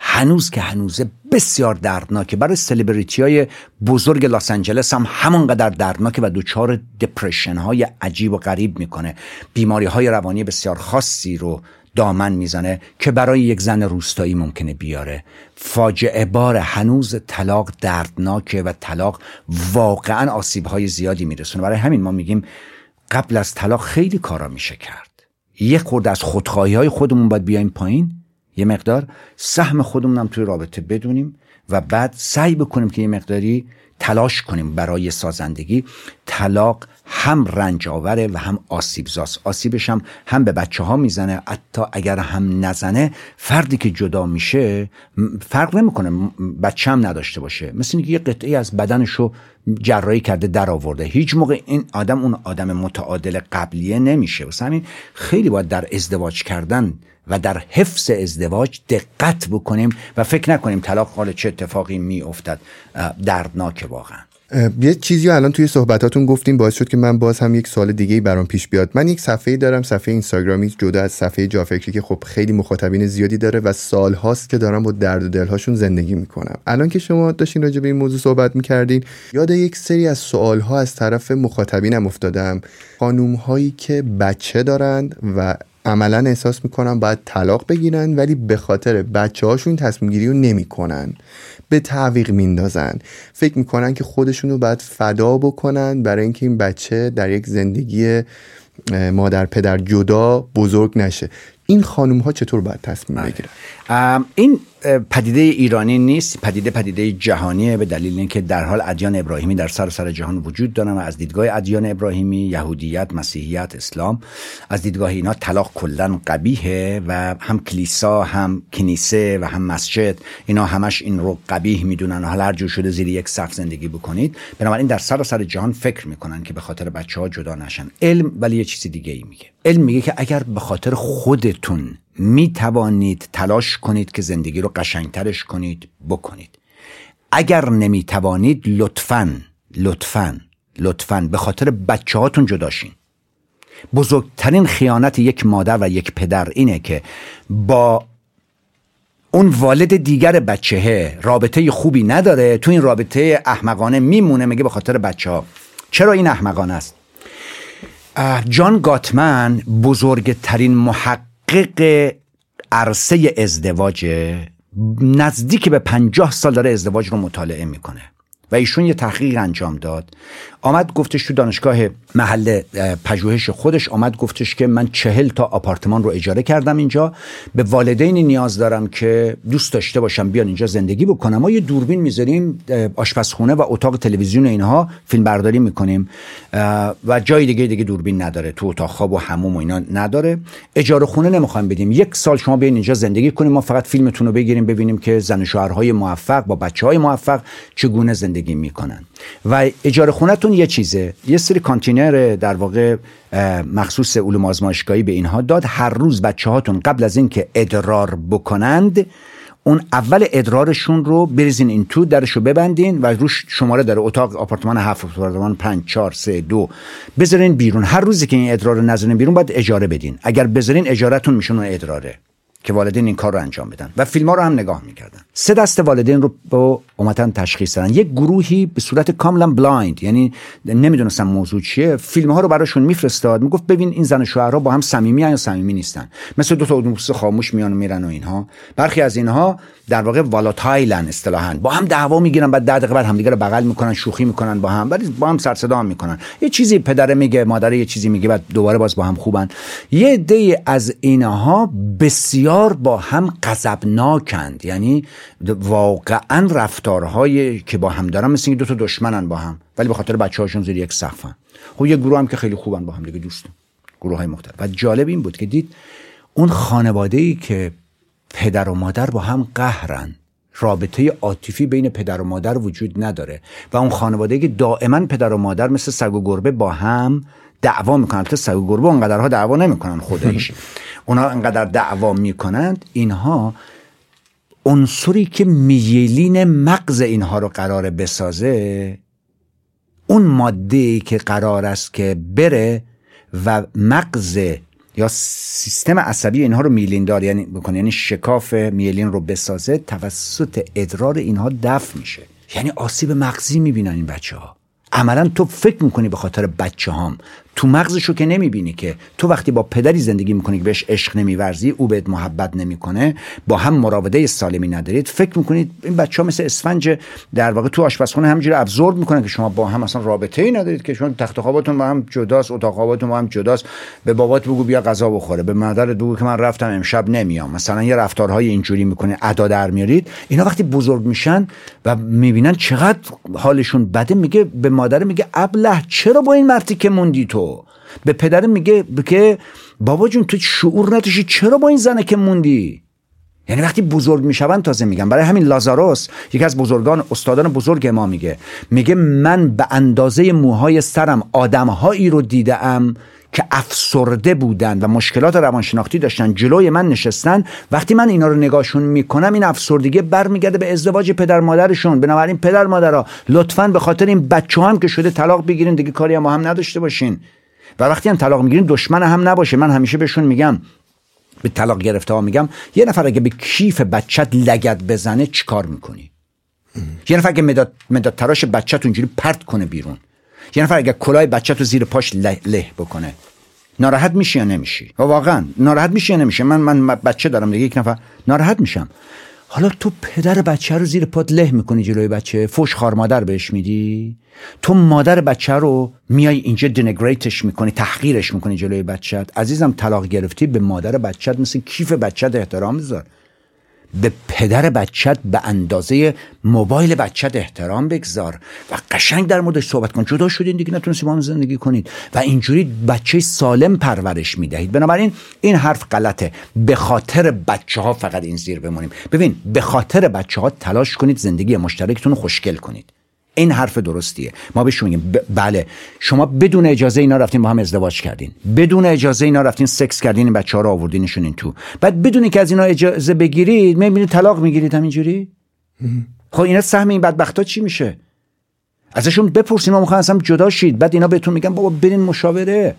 هنوز که هنوزه بسیار دردناکه. برای سلبریتی های بزرگ لاس انجلس هم همانقدر دردناکه و دوچار دپرشن های عجیب و غریب می‌کنه. بیماری های روانی بسیار خاصی رو دامن می‌زنه که برای یک زن روستایی ممکنه بیاره. فاجعه بار هنوز طلاق دردناکه و طلاق واقعا آسیب های زیادی میرسونه. برای همین ما میگیم قبل از طلاق خیلی کارا میشه کرد. یک خورده از خودخواهی های خودمون باید بیایم پایین. یه مقدار سهم خودمون هم توی رابطه بدونیم و بعد سعی بکنیم که یه مقداری تلاش کنیم برای سازندگی. طلاق هم رنج آوره و هم آسیب زاست آسیبش هم هم به بچه ها می‌زنه. حتی اگر هم نزنه فردی که جدا میشه فرق نمی‌کنه. بچه هم نداشته باشه. مثل اینکه یه قطعه از بدنش رو جراحی کرده در آورده. هیچ موقع این آدم اون آدم متعادل قبلیه نمیشه. واسه همین خیلی باید در ازدواج کردن و در حفظ ازدواج دقت بکنیم و فکر نکنیم طلاق حال چه اتفاقی میافتد. دردناک واقعا. یه چیزی الان توی صحبتاتون گفتیم باعث شد که من باز هم یک سال دیگه برام پیش بیاد. من یک صفحه دارم صفحه اینستاگرامی جدا از صفحه جافکری که خب خیلی مخاطبین زیادی داره و سال هاست که دارم با درد و دلهاشون زندگی می‌کنم. الان که شما داشتین راجع به این موضوع صحبت می‌کردین یاد یک سری از سوال ها از طرف مخاطبینم افتادم. خانوم هایی که بچه دارند و عملا احساس می‌کنن باید طلاق بگیرن ولی به خاطر بچه هاشون تصمیم گیری رو نمی‌کنن. به تعویق میندازن. فکر می‌کنن که خودشون رو باید فدا بکنن برای اینکه این بچه در یک زندگی مادر پدر جدا بزرگ نشه. این خانوم ها چطور باید تصمیم بله. بگیرن؟ این پدیده ایرانی نیست پدیده پدیده جهانیه به دلیل اینکه در حال ادیان ابراهیمی در سر سر جهان وجود دارن و از دیدگاه ادیان ابراهیمی یهودیت مسیحیت اسلام از دیدگاه اینا طلاق کلا قبیهه و هم کلیسا هم کنیسه و هم مسجد اینا همش این رو قبیه می‌دونن. حالا هر جور شده زیر یک سقف زندگی بکنید. بنابراین در سر سر جهان فکر می‌کنن که به خاطر بچه ها جدا نشن. علم ولی یه چیزی دیگه ای میگه. علم میگه که اگر به خاطر خودتون می توانید تلاش کنید که زندگی رو قشنگترش کنید بکنید. اگر نمی توانید لطفا لطفا لطفا به خاطر بچه هاتون جداشین بزرگترین خیانت یک مادر و یک پدر اینه که با اون والد دیگر بچهه رابطه خوبی نداره تو این رابطه احمقانه میمونه میگه به خاطر بچه ها چرا این احمقانه است؟ جان گاتمن بزرگترین محقق عرصه ازدواج نزدیک به پنجاه سال داره ازدواج رو مطالعه می‌کنه. و ایشون یه تحقیق انجام داد. آمد گفتش تو دانشگاه محل پژوهش خودش آمد گفتش که من چهل تا آپارتمان رو اجاره کردم اینجا به والدین نیاز دارم که دوست داشته باشم بیان اینجا زندگی بکنم. ما یه دوربین می‌ذاریم آشپزخونه و اتاق تلویزیون اینها فیلم برداری می‌کنیم و جای دیگه دیگه دوربین نداره. تو اتاق خواب و حموم و اینا نداره. اجاره خونه نمی‌خوایم بدیم. یک سال شما بیاین اینجا زندگی کنیم. ما فقط فیلمتون رو بگیریم ببینیم که زن و شوهرهای موفق با بچه های موفق چگونه زندگی می‌کنن. و اجاره خونهتون یه چیزه. یه سری کانتینر در واقع مخصوص علوم آزمایشگاهی به اینها داد. هر روز بچه هاتون قبل از اینکه ادرار بکنند اون اول ادرارشون رو بریزین این تو درش رو ببندین و روش شماره داره اتاق آپارتمان هفت آپارتمان پنج چهار سه دو بذارین بیرون. هر روزی که این ادرار رو نذارین بیرون باید اجاره بدین. اگر بذارین اجارتون میشه اون ادراره. که والدین این کار رو انجام بدن و فیلم ها رو هم نگاه می‌کردن. سه دسته والدین رو با اومدن تشخیص دادن. یک گروهی به صورت کاملا blind یعنی نمی‌دونستن موضوع چیه. فیلم ها رو براشون میفرستاد می‌گفت ببین این زن و شوهرها با هم صمیمی یا صمیمی نیستن. مثل دو تا خاموش میان و میرن و اینها. برخی از اینها در واقع volatile ن اصطلاحا. با هم دعوا می‌گیرن بعد ده دقیقه بعد همدیگه رو بغل می‌کنن شوخی می‌کنن با هم ولی با هم سر صدا می‌کنن. یه چیزی پدر میگه مادر یه چیزی میگه بعد دوباره باز با هم خوبن. یه عده از اینها بسیار با هم غضبناکند. یعنی واقعا رفتارهای که با هم دارن مثل دو تا دشمنن با هم ولی به خاطر بچه هاشون زیر یک سقفن خب یه گروه هم که خیلی خوبن با هم دیگه دوست گروه های مختلف. و جالب این بود که دید اون خانواده ای که پدر و مادر با هم قهرن. رابطه عاطفی بین پدر و مادر وجود نداره و اون خانواده که دائما پدر و مادر مثل سگ و گربه با هم دعوا می‌کنن. البته سگ و گربه اونقدرها دعوا نمی‌کنن خودش. اونا انقدر دعوا می‌کنند اینها عنصری که میلین مغز اینها رو قرار بسازه اون ماده که قرار است که بره و مغز یا سیستم عصبی اینها رو میلین دار یعنی بکنه یعنی شکاف میلین رو بسازه توسط ادرار اینها دفع میشه. یعنی آسیب مغزی می‌بینن این بچه ها عملا تو فکر می‌کنی به خاطر بچه هام تو مغزشو که نمی‌بینی که تو وقتی با پدری زندگی می‌کنی که بهش عشق نمیورزی او بهت محبت نمی‌کنه با هم مراوده سالمی ندارید. فکر می‌کنید این بچه ها مثل اسفنج در واقع تو آشپزخونه همینجوری ابزورد می‌کنن که شما با هم اصلا رابطه ای ندارید که شما تخت خوابتون با هم جداست اتاق خوابتون با هم جداست. به بابات بگو بیا غذا بخوره به مادرت بگو که من رفتم امشب نمیام. مثلا یه رفتارهای اینجوری می‌کنه ادا در میارید. اینا وقتی بزرگ میشن و می‌بینن چقدر حالشون بده میگه به مادر میگه ابله چرا با این مرتی که موندی تو؟ به پدر میگه که بابا جون تو شعور نداشتی؟ چرا با این زنه که موندی؟ یعنی وقتی بزرگ میشون تازه میگن. برای همین لازاروس یکی از بزرگان استادان بزرگ ما میگه. میگه من به اندازه موهای سرم آدمهایی رو دیدم که افسرده بودن و مشکلات روانشناختی داشتن جلوی من نشستن. وقتی من اینا رو نگاهشون می‌کنم این افسردگی برمیگرده به ازدواج پدر مادرشون. بنابراین پدر مادرها لطفا به خاطر این بچه هم که شده طلاق بگیرین دیگه کاری هم, هم نداشته باشین. و وقتی هم طلاق می‌گیرین دشمن هم نباشه. من همیشه بهشون میگم به طلاق گرفته ها میگم یه نفر اگه به کیف بچت لگت بزنه چیکار می‌کنی؟ یه نفر اگه مداد, مداد تراش بچت اونجوری پرت کنه بیرون. یه نفر اگه کلاه بچت رو زیر پاش له, له بکنه ناراحت میشی یا نمیشی؟ واقعا. ناراحت میشی یا نمیشی؟ من من بچه دارم دیگه یک نفر ناراحت میشم. حالا تو پدر بچه رو زیر پات له می‌کنی جلوی بچه فوش خار مادر بهش میدی؟ تو مادر بچه رو میای اینجا دنگریتش می‌کنی تحقیرش می‌کنی جلوی بچت عزیزم طلاق گرفتی به مادر بچت مثل کیف بچت احترام بذار به پدر بچت به اندازه موبایل بچت احترام بگذار و قشنگ در موردش صحبت کن. جدا شدین دیگه نتونستی با هم زندگی کنید و اینجوری بچه سالم پرورش می‌دهید. بنابراین این حرف غلطه. به خاطر بچه ها فقط این زیر بمونیم. ببین به خاطر بچه ها تلاش کنید زندگی مشترکتون رو خوشگل کنید. این حرف درستیه. ما بهش میگیم بله. شما بدون اجازه اینا رفتین با هم ازدواج کردین. بدون اجازه اینا رفتین سکس کردین این بچه ها رو آوردینشون این تو. بعد بدون که از اینا اجازه بگیرید می‌بینید طلاق می‌گیرید همینجوری؟ خب اینا سهم این بدبختا چی میشه؟ ازشون بپرسیم ما می‌خوان جدا شید. بعد اینا بهتون میگن بابا برین مشاوره.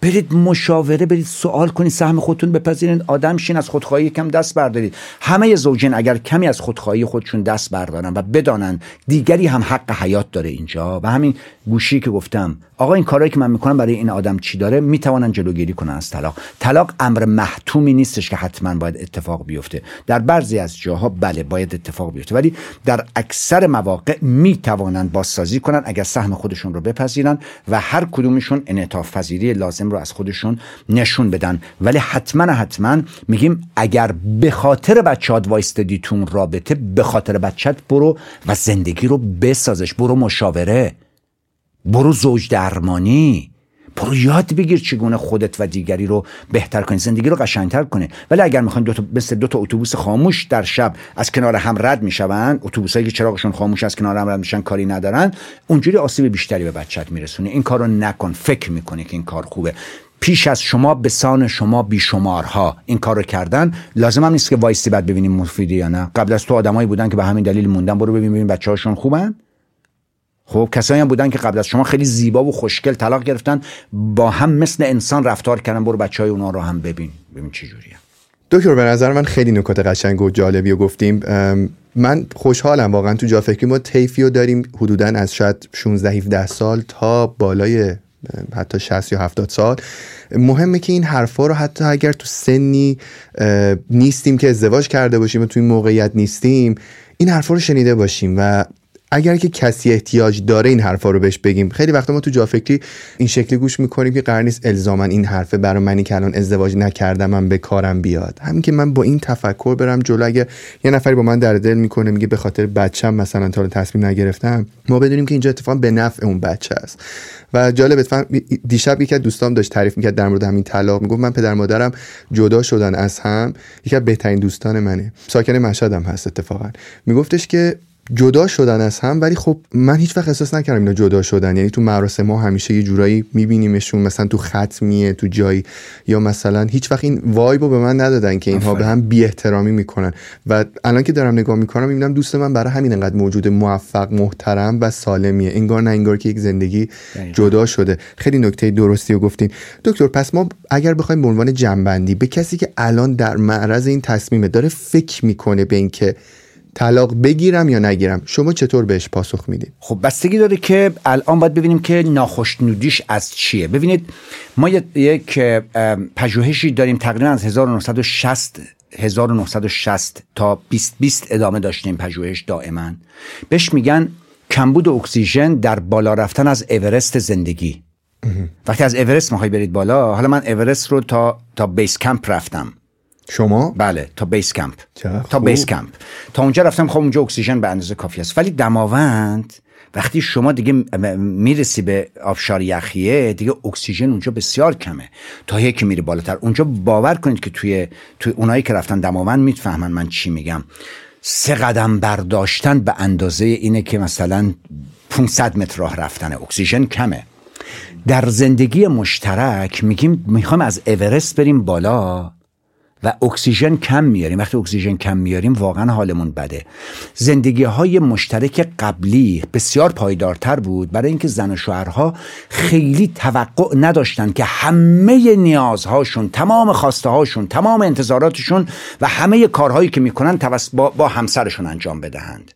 برید مشاوره برید سوال کنید سهم خودتون بپذیرید. آدم شین از خودخواهی کم دست بردارید. همه زوجین اگر کمی از خودخواهی خودشون دست بردارن و بدانن دیگری هم حق حیات داره اینجا. و همین گوشی که گفتم آقا این کارهایی که من می‌کنم برای این آدم چی داره؟ می‌توانن جلوگیری کنن از طلاق. طلاق امر محتومی نیستش که حتما باید اتفاق بیفته. در بعضی از جاها بله باید اتفاق بیفته. ولی در اکثر مواقع می‌توانن بازسازی کنن اگر سهم خودشون رو بپذیرن و هر کدومشون انعطاف پذیری لازم رو از خودشون نشون بدن. ولی حتما حتما میگیم اگر به خاطر بچهات وایستدی تون رابطه به خاطر بچت برو و زندگی رو بسازش برو مشاوره. برو زوج درمانی. برو یاد بگیر چگونه خودت و دیگری رو بهتر کنی. زندگی رو قشنگتر کنه ولی اگر می‌خواین دو تا مثل دو تا اتوبوس خاموش در شب از کنار هم رد میشون اتوبوسایی که چراغشون خاموش از کنار هم رد میشن کاری ندارن اونجوری آسیب بیشتری به بچت میرسونه. این کارو نکن. فکر می‌کنی که این کار خوبه. پیش از شما به سان شما بیشمارها این کارو کردن. لازم هم نیست که وایسی بعد ببینیم مفیدی یا نه. قبل از تو آدمایی بودن که به همین دلیل موندن. برو ببین ببین بچه‌هاشون خوبن. خب کسایی هم بودن که قبل از شما خیلی زیبا و خوشگل طلاق گرفتن با هم مثل انسان رفتار کردن. برو بچه های اونا رو هم ببین ببین چه جوریه. دکتر به نظر من خیلی نکات قشنگ و جالبی رو گفتیم. من خوشحالم واقعا تو جا فکری ما تیفی داریم حدودا از شاید 16 17 سال تا بالای حتی 60 یا 70 سال. مهمه که این حرفا رو حتی اگر تو سنی نیستیم که ازدواج کرده باشیم و تو این موقعیت نیستیم این حرفا رو شنیده باشیم و اگر که کسی احتیاج داره این حرفا رو بهش بگیم خیلی وقتا ما تو جا فکری این شکلی گوش می‌کنیم که قرار نیست الزاما این حرفه برای منی که الان ازدواج نکردم من به کارم بیاد. همین که من با این تفکر برم جلو اگه یه نفری با من در دل می‌کنه میگه به خاطر بچم مثلا تا تصمیم نگرفتم ما بدونیم که اینجا اتفاقا به نفع اون بچه است. و جالب دیشب یکی از دوستام داشت تعریف می‌کرد در مورد همین طلاق. می‌گفت من پدر مادرم جدا شدن از هم یکی از بهترین دوستان منه. ساکن مشهدم هست اتفاقا. میگفتش که جدا شدن از هم ولی خب من هیچ وقت احساس نکردم اینا جدا شدن. یعنی تو مراسم ما همیشه یه جورایی میبینیمشون مثلا تو ختمیه تو جایی. یا مثلا هیچ وقت این وایب به من ندادن که اینها به هم بی احترامی می‌کنن. و الان که دارم نگاه می‌کنم می‌بینم دوست من برای همین انقدر موجود موفق محترم و سالمیه. انگار نه انگار که یک زندگی جدا شده. خیلی نکته درستی رو گفتین. دکتر پس ما اگر بخوایم به عنوان جنبندی به کسی که الان در معرض این تصمیمه داره فکر می‌کنه به اینکه طلاق بگیرم یا نگیرم؟ شما چطور بهش پاسخ می‌دید؟ خب بستگی داره که الان باید ببینیم که ناخشنودیش از چیه. ببینید ما یک پژوهشی داریم تقریبا از 1960 1960 تا 2020 ادامه داشتیم پژوهش دائما. بهش میگن کمبود اکسیژن در بالا رفتن از اورست زندگی. وقتی از اورست می‌خوای برید بالا حالا من اورست رو تا تا base camp رفتم. شما؟ بله تا base camp. تا base camp. تا اونجا رفتم خب اونجا اکسیژن به اندازه کافی است. ولی دماوند وقتی شما دیگه می‌رسی به آبشار یخیه دیگه اکسیژن اونجا بسیار کمه. تا یکی میری بالاتر. اونجا باور کنید که توی توی اونایی که رفتن دماوند می‌فهمن من چی میگم. سه قدم برداشتن به اندازه اینه که مثلا 500 متر راه رفتن. اکسیژن کمه. در زندگی مشترک میگیم می‌خوام از اورست بریم بالا. و اکسیژن کم میاریم. وقتی اکسیژن کم میاریم واقعا حالمون بده. زندگی های مشترک قبلی بسیار پایدارتر بود. برای اینکه زن و شوهرها خیلی توقع نداشتن که همه نیازهاشون تمام خواسته هاشون تمام انتظاراتشون و همه کارهایی که می‌کنن با, با همسرشون انجام بدهند.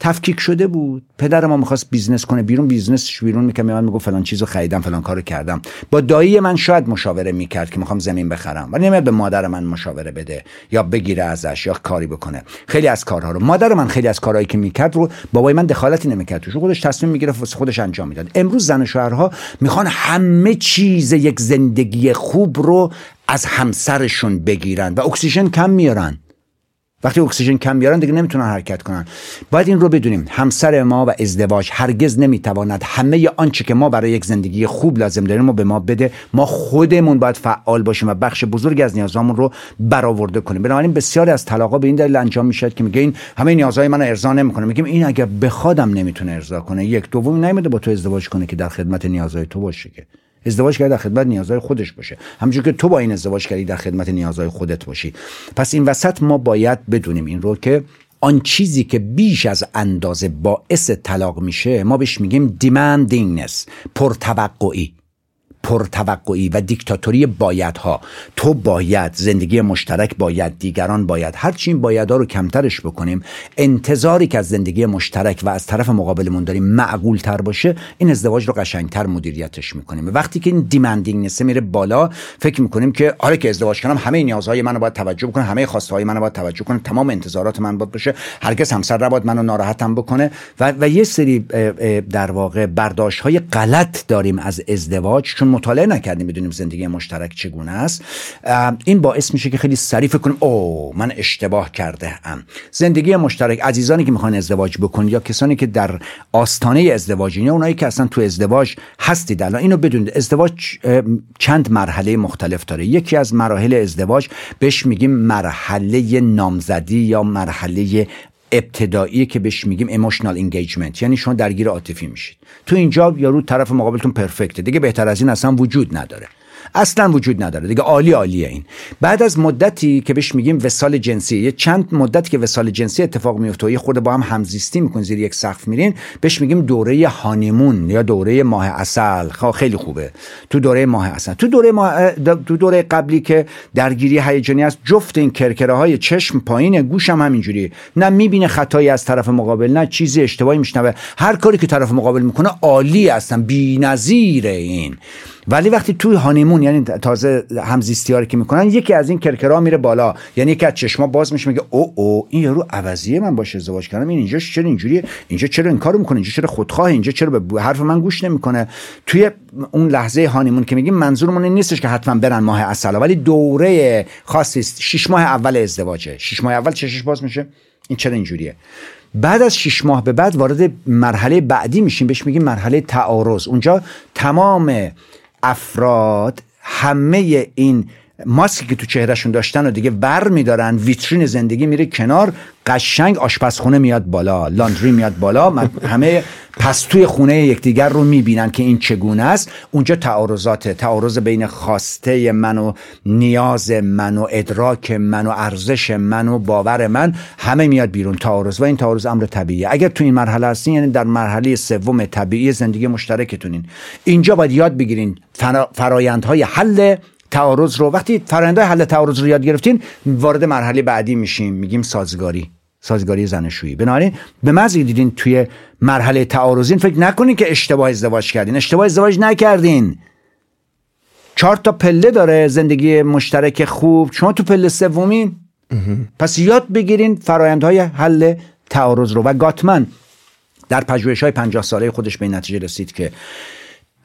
تفکیک شده بود. پدر ما می‌خواست business کنه بیرون business ش بیرون می‌کنه. من می‌گفت فلان چیزو خریدم فلان کارو کردم. با دایی من شاید مشاوره می‌کرد که می‌خوام زمین بخرم. ولی نمیاد به مادر من مشاوره بده یا بگیره ازش یا کاری بکنه. خیلی از کارها رو. مادر من خیلی از کارهایی که می‌کرد رو بابای من دخالتی نمی‌کرد توش. خودش تصمیم می‌گرفت خودش انجام می‌داد. امروز زن و شوهرها می‌خوان همه چیز یک زندگی خوب رو از همسرشون بگیرن و اکسیژن کم میارن. وقتی اکسیژن کم بیارن دیگه نمی‌تونن حرکت کنن. باید این رو بدونیم. همسر ما و ازدواج هرگز نمی‌تواند همه آنچه که ما برای یک زندگی خوب لازم داریم ما به ما بده. ما خودمون باید فعال باشیم و بخش بزرگی از نیازهامون رو برآورده کنیم. بنابراین بسیاری از طلاقا به این دلیل انجام می‌شد که میگه این همه نیازهای منو ارضا نمی‌کنه. میگیم این اگر بخوادم نمی‌تونه ارضا کنه. یک دوم نمیده با تو ازدواج کنه که در خدمت نیازهای تو باشه که. ازدواج کرده در خدمت نیازهای خودش باشه. همونجور که تو با این ازدواج کردی در خدمت نیازهای خودت باشی. پس این وسط ما باید بدونیم این رو که آن چیزی که بیش از اندازه باعث طلاق میشه ما بهش میگیم دیمندینگنس پرتوقعی. پرتوقعی و دیکتاتوری بایدها. تو باید زندگی مشترک باید دیگران باید. هرچی این بایدها رو کمترش بکنیم انتظاری که از زندگی مشترک و از طرف مقابلمون داریم معقول تر باشه این ازدواج رو قشنگتر مدیریتش می‌کنیم. وقتی که این دیمندینگ میره بالا فکر می‌کنیم که آره که ازدواج کنم همه نیازهای منو باید توجه بکنه همه خواسته های منو باید توجه کنه تمام انتظارات من باید باشه. هرگز همسر نباید منو ناراحتم بکنه. و, و یه سری در واقع برداشت های غلط داریم از ازدواج چون مطالعه نکردیم بدونیم زندگی مشترک چگونه است. این باعث میشه که خیلی سریع فکر کنیم او من اشتباه کرده ام زندگی مشترک عزیزانی که می‌خوان ازدواج بکنید یا کسانی که در آستانه ازدواج یا اونایی که اصلا تو ازدواج هستید الان اینو بدونید. ازدواج چند مرحله مختلف داره. یکی از مراحل ازدواج بهش میگیم مرحله نامزدی یا مرحله ابتدایی که بهش میگیم emotional engagement یعنی شما درگیر عاطفی میشید. تو اینجا یارو طرف مقابلتون perfect ه دیگه بهتر از این اصلا وجود نداره. اصلا وجود نداره. دیگه عالی عالیه این. بعد از مدتی که بهش میگیم وصال جنسی یه چند مدتی که وصال جنسی اتفاق میفته و یه خورده با هم همزیستی می‌کنین زیر یک سقف میرین بهش میگیم دوره honeymoon یا دوره ماه عسل خب خیلی خوبه. تو دوره ماه عسل تو دوره ماه تو دوره قبلی که درگیری هیجانی است جفت این کرکره های چشم پایین گوشم هم همینجوری. نه می‌بینه خطایی از طرف مقابل نه چیزی اشتباهی میشنوه. هر کاری که طرف مقابل می‌کنه عالی هستن. بی‌نظیره این. ولی وقتی توی هانیمون یعنی تازه همزیستی که می‌کنن یکی از این کرکرا میره بالا. یعنی یکی از چشما باز میشه میگه او او این یارو عوضیه من باشه ازدواج کردم. این اینجا چرا اینجوریه اینجا چرا این کارو می‌کنه؟ اینجا چرا خودخواه اینجا چرا به حرف من گوش نمی‌کنه؟ توی اون لحظه هانیمون که میگیم منظورمون این نیستش که حتما برن ماه اصل ولی دوره خاصی است. شش ماه اول ازدواجه. شش ماه اول چشش باز میشه. این چرا اینجوریه؟ بعد از شش ماه به بعد وارد مرحله بعدی میشیم. بهش میگیم مرحله تعارض. اونجا تمام افراد همه این ماسکی که تو چهرهشون داشتن و دیگه بر میدارن ویترین زندگی میره کنار قشنگ آشپزخونه میاد بالا لاندری میاد بالا همه پستوی خونه یکدیگر رو می‌بینن که این چگونه است. اونجا تعارضات تعارض بین خواسته من و نیاز من و ادراک من و ارزش من و باور من همه میاد بیرون تعارض و این تعارض امر طبیعیه. اگر تو این مرحله هستین یعنی در مرحله سوم طبیعی زندگی مشترکتونین. اینجا باید یاد بگیرین فرایندهای حل تعارض رو. وقتی فرآیندهای حل تعارض رو یاد گرفتین وارد مرحله بعدی میشیم. میگیم سازگاری. سازگاری زنشویی. بنابراین به مزی دیدین توی مرحله تعارضین. فکر نکنین که اشتباه ازدواج کردین. اشتباه ازدواج نکردین. چهار تا پله داره زندگی مشترک خوب. شما تو پله سومین. پس یاد بگیرین فرایندهای حل تعارض رو. و گاتمن در پژوهش های 50 ساله خودش به نتیجه رسید که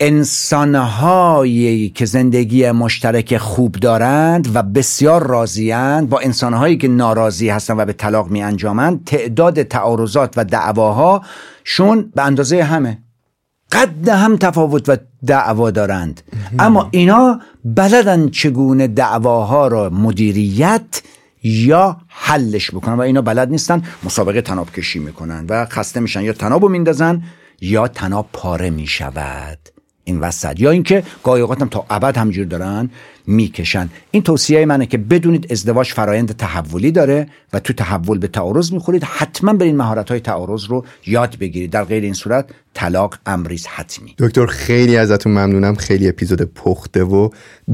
انسانهایی که زندگی مشترک خوب دارند و بسیار راضیند با انسانهایی که ناراضی هستند و به طلاق می انجامند تعداد تعارضات و دعواها شون به اندازه همه. قد هم تفاوت و دعوا دارند. اما اینا بلدن چگونه دعواها را مدیریت یا حلش بکنن و اینا بلد نیستن مسابقه تناب کشی می‌کنن و خسته میشن. یا تنابو میندازن یا تناب پاره می‌شود. این وسط. یا اینکه گاهی اوقات تا ابد همجور دارن می‌کشن. این توصیه منه که بدونید ازدواج فرایند تحولی داره و تو تحول به تعارض می‌خورید. حتما برین مهارت های تعارض رو یاد بگیرید. در غیر این صورت طلاق امریز حتمی. دکتر خیلی ازتون ممنونم. خیلی اپیزود پخته و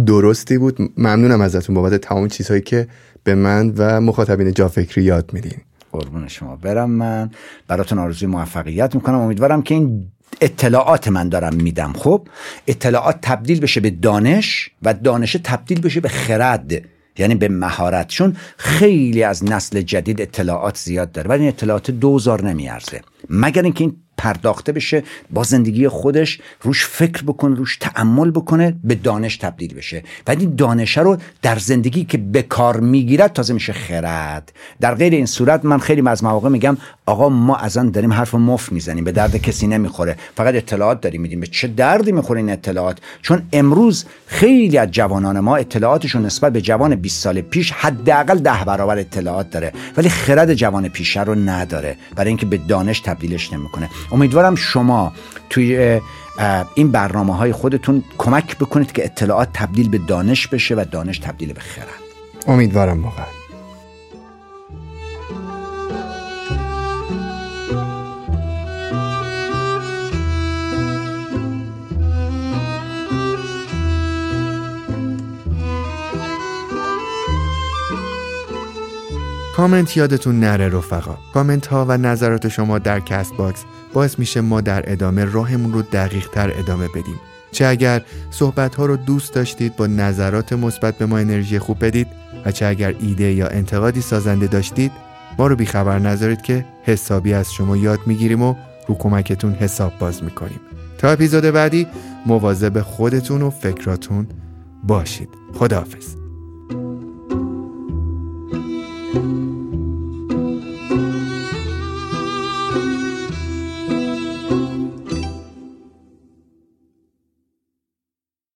درستی بود. ممنونم ازتون بابت تمام چیزهایی که به من و مخاطبین جا فکری یاد میدین. قربون شما. برم من. براتون آرزوی موفقیت می‌کنم. امیدوارم که این اطلاعات من دارم میدم خب؟ اطلاعات تبدیل بشه به دانش و دانش تبدیل بشه به خرد یعنی به مهارت. چون خیلی از نسل جدید اطلاعات زیاد داره ولی این اطلاعات دوزار نمیارزه. مگر اینکه این پرداخته بشه با زندگی خودش روش فکر بکنه روش تعمل بکنه به دانش تبدیل بشه. و این دانش رو در زندگی که به کار می‌گیرد تازه میشه خرد. در غیر این صورت من خیلی از مواقع میگم آقا ما از داریم حرف مف می‌زنیم به درد کسی نمی‌خوره. فقط اطلاعات داریم میدیم. به چه دردی می‌خوره این اطلاعات؟ چون امروز خیلی از جوانان ما اطلاعاتشون نسبت به جوان 20 سال پیش حداقل ده برابر اطلاعات داره. ولی خرد جوان پیشه رو نداره. برای اینکه به دانش تبدیلش نمی‌کنه. امیدوارم شما توی این برنامه های خودتون کمک بکنید که اطلاعات تبدیل به دانش بشه و دانش تبدیل به خرد. امیدوارم واقعا. کامنت یادتون نره رفقا. کامنت ها و نظرات شما در Castbox باعث میشه ما در ادامه راهمون رو دقیق تر ادامه بدیم. چه اگر صحبت ها رو دوست داشتید با نظرات مثبت به ما انرژی خوب بدید و چه اگر ایده یا انتقادی سازنده داشتید ما رو بیخبر نذارید که حسابی از شما یاد می‌گیریم و رو کمکتون حساب باز می‌کنیم. تا اپیزود بعدی مواظب خودتون و فکراتون باشید. خداحافظ.